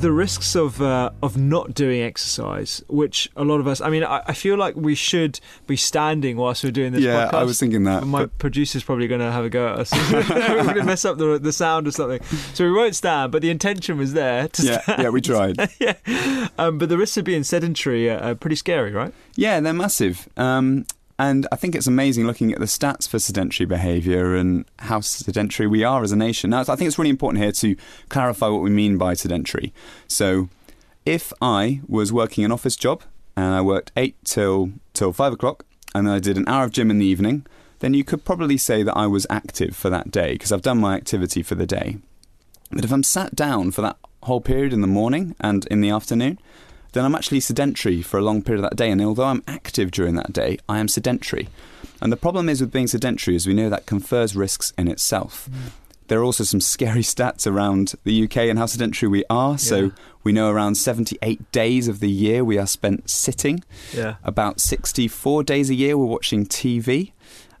the risks of uh, of not doing exercise, which a lot of us. I mean, I, I, feel like we should be standing whilst we're doing this. Yeah, podcast. I was thinking that. My but... producer's probably going to have a go at us. we're going to mess up the the sound or something. So we won't stand, but the intention was there to yeah, stand. Yeah, we tried. yeah, um, but the risks of being sedentary are, are pretty scary, right? Yeah, they're massive. Um, and I think it's amazing looking at the stats for sedentary behaviour and how sedentary we are as a nation. Now, I think it's really important here to clarify what we mean by sedentary. So, if I was working an office job and I worked 8 till, till 5 o'clock and I did an hour of gym in the evening, then you could probably say that I was active for that day because I've done my activity for the day. But if I'm sat down for that whole period in the morning and in the afternoon, then I'm actually sedentary for a long period of that day. And although I'm active during that day, I am sedentary. And the problem is with being sedentary is we know that confers risks in itself. Mm. There are also some scary stats around the UK and how sedentary we are. So we know around 78 days of the year we are spent sitting. Yeah. About 64 days a year we're watching TV.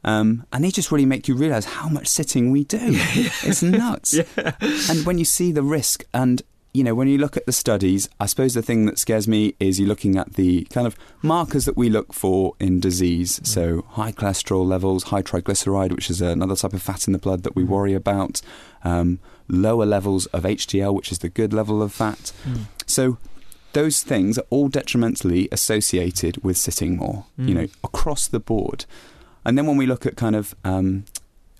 Um, and they just really make you realise how much sitting we do. it's nuts. yeah. And when you see the risk and you know, when you look at the studies, I suppose the thing that scares me is you're looking at the kind of markers that we look for in disease. Mm. So, high cholesterol levels, high triglyceride, which is another type of fat in the blood that we mm. worry about, um, lower levels of HDL, which is the good level of fat. Mm. So, those things are all detrimentally associated with sitting more, you know, mm. across the board. And then when we look at kind of um,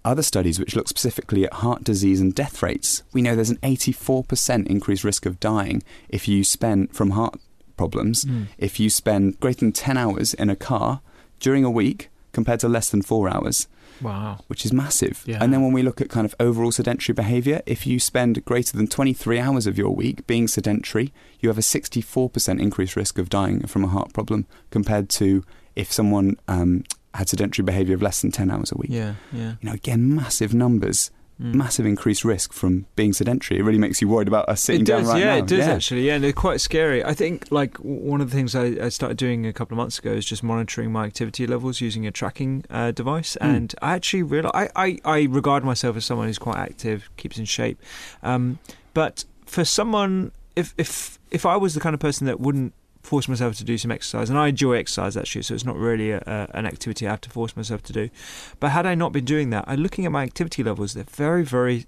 other studies which look specifically at heart disease and death rates, we know there's an 84% increased risk of dying if you spend from heart problems mm. if you spend greater than 10 hours in a car during a week compared to less than 4 hours. Wow. Which is massive. Yeah. And then when we look at kind of overall sedentary behavior, if you spend greater than 23 hours of your week being sedentary, you have a 64% increased risk of dying from a heart problem compared to if someone um, had sedentary behaviour of less than 10 hours a week. Yeah, yeah. You know, again, massive numbers. Mm. Massive increased risk from being sedentary. It really makes you worried about us sitting does, down right yeah, now. It does, yeah, actually. Yeah, and they're quite scary. I think, like, one of the things I, I, started doing a couple of months ago is just monitoring my activity levels using a tracking uh, device. Mm. And I actually realize I, I, I, regard myself as someone who's quite active, keeps in shape. Um, but for someone, if, if, if I was the kind of person that wouldn't force myself to do some exercise, and I enjoy exercise actually, so it's not really a, a, an activity I have to force myself to do. But had I not been doing that, I'm looking at my activity levels; they're very, very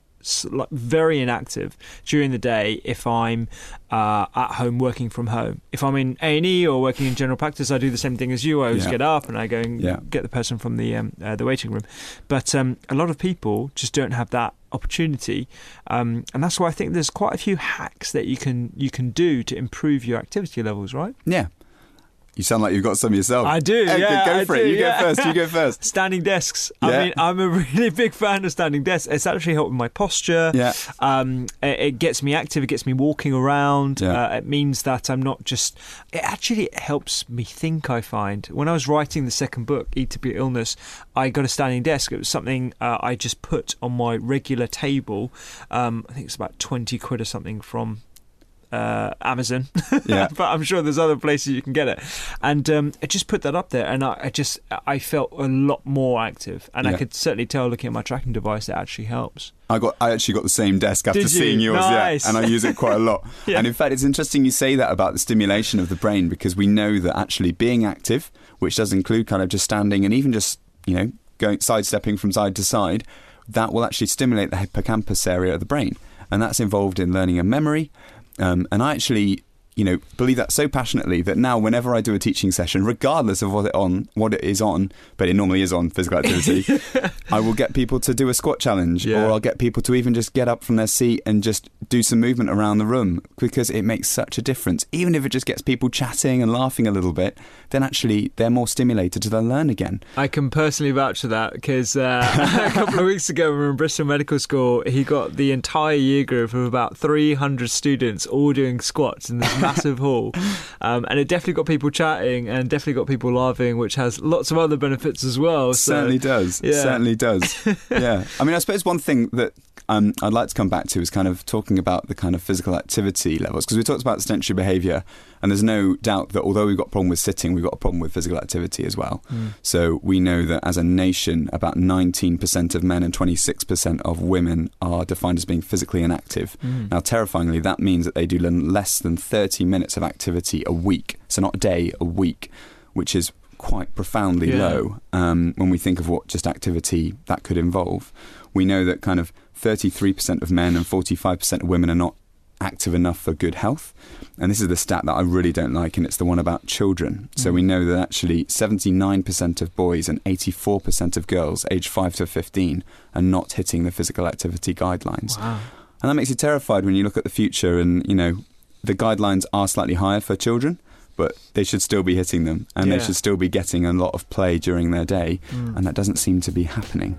very inactive during the day if I'm uh, at home working from home. If I'm in A and E or working in general practice, I do the same thing as you. I always yeah. get up and I go and yeah. get the person from the um, uh, the waiting room. But um, a lot of people just don't have that opportunity, um, and that's why I think there's quite a few hacks that you can you can do to improve your activity levels. Right? Yeah. You sound like you've got some yourself. I do. Yeah, go I for do, it. You yeah. go first. You go first. Standing desks. Yeah. I mean, I'm a really big fan of standing desks. It's actually helped with my posture. Yeah. Um, it, it gets me active. It gets me walking around. Yeah. Uh, it means that I'm not just. It actually helps me think. I find when I was writing the second book, Eat to Beat Illness, I got a standing desk. It was something uh, I just put on my regular table. Um, I think it's about twenty quid or something from uh, Amazon, Yeah. but I'm sure there's other places you can get it. And um, I just put that up there, and I, I just I felt a lot more active, and I could certainly tell looking at my tracking device that actually helps. I got I actually got the same desk after you? seeing yours, Nice. yeah, and I use it quite a lot. Yeah. And in fact, it's interesting you say that about the stimulation of the brain because we know that actually being active, which does include kind of just standing and even just you know going sidestepping from side to side, that will actually stimulate the hippocampus area of the brain, and that's involved in learning and memory. Um, and I actually. You know, believe that so passionately that now, whenever I do a teaching session, regardless of what it on, what it is on, but it normally is on physical activity, I will get people to do a squat challenge, Yeah. or I'll get people to even just get up from their seat and just do some movement around the room because it makes such a difference. Even if it just gets people chatting and laughing a little bit, then actually they're more stimulated to then learn again. I can personally vouch for that because uh, a couple of weeks ago, we were in Bristol Medical School. He got the entire year group of about 300 students all doing squats in this massive hall, um, and it definitely got people chatting and definitely got people laughing, which has lots of other benefits as well. So, certainly does. Yeah. certainly does. yeah. I mean, I suppose one thing that um, I'd like to come back to is kind of talking about the kind of physical activity levels because we talked about sedentary behaviour, and there's no doubt that although we've got a problem with sitting, we've got a problem with physical activity as well. So we know that as a nation, about 19% of men and 26% of women are defined as being physically inactive. Now, terrifyingly, that means that they do less than 30 minutes of activity a week. So not a day, a week, which is quite profoundly Yeah. low um, when we think of what just activity that could involve. We know that kind of 33% of men and 45% of women are not active enough for good health. And this is the stat that I really don't like, and it's the one about children. So we know that actually 79% of boys and 84% of girls aged 5 to 15 are not hitting the physical activity guidelines. Wow. And that makes you terrified when you look at the future and, you know, the guidelines are slightly higher for children, but they should still be hitting them and Yeah. they should still be getting a lot of play during their day. Mm. And that doesn't seem to be happening.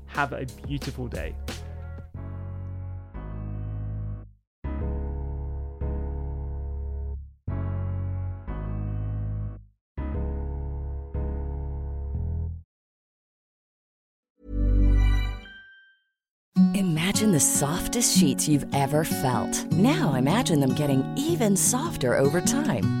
Have a beautiful day. Imagine the softest sheets you've ever felt. Now imagine them getting even softer over time.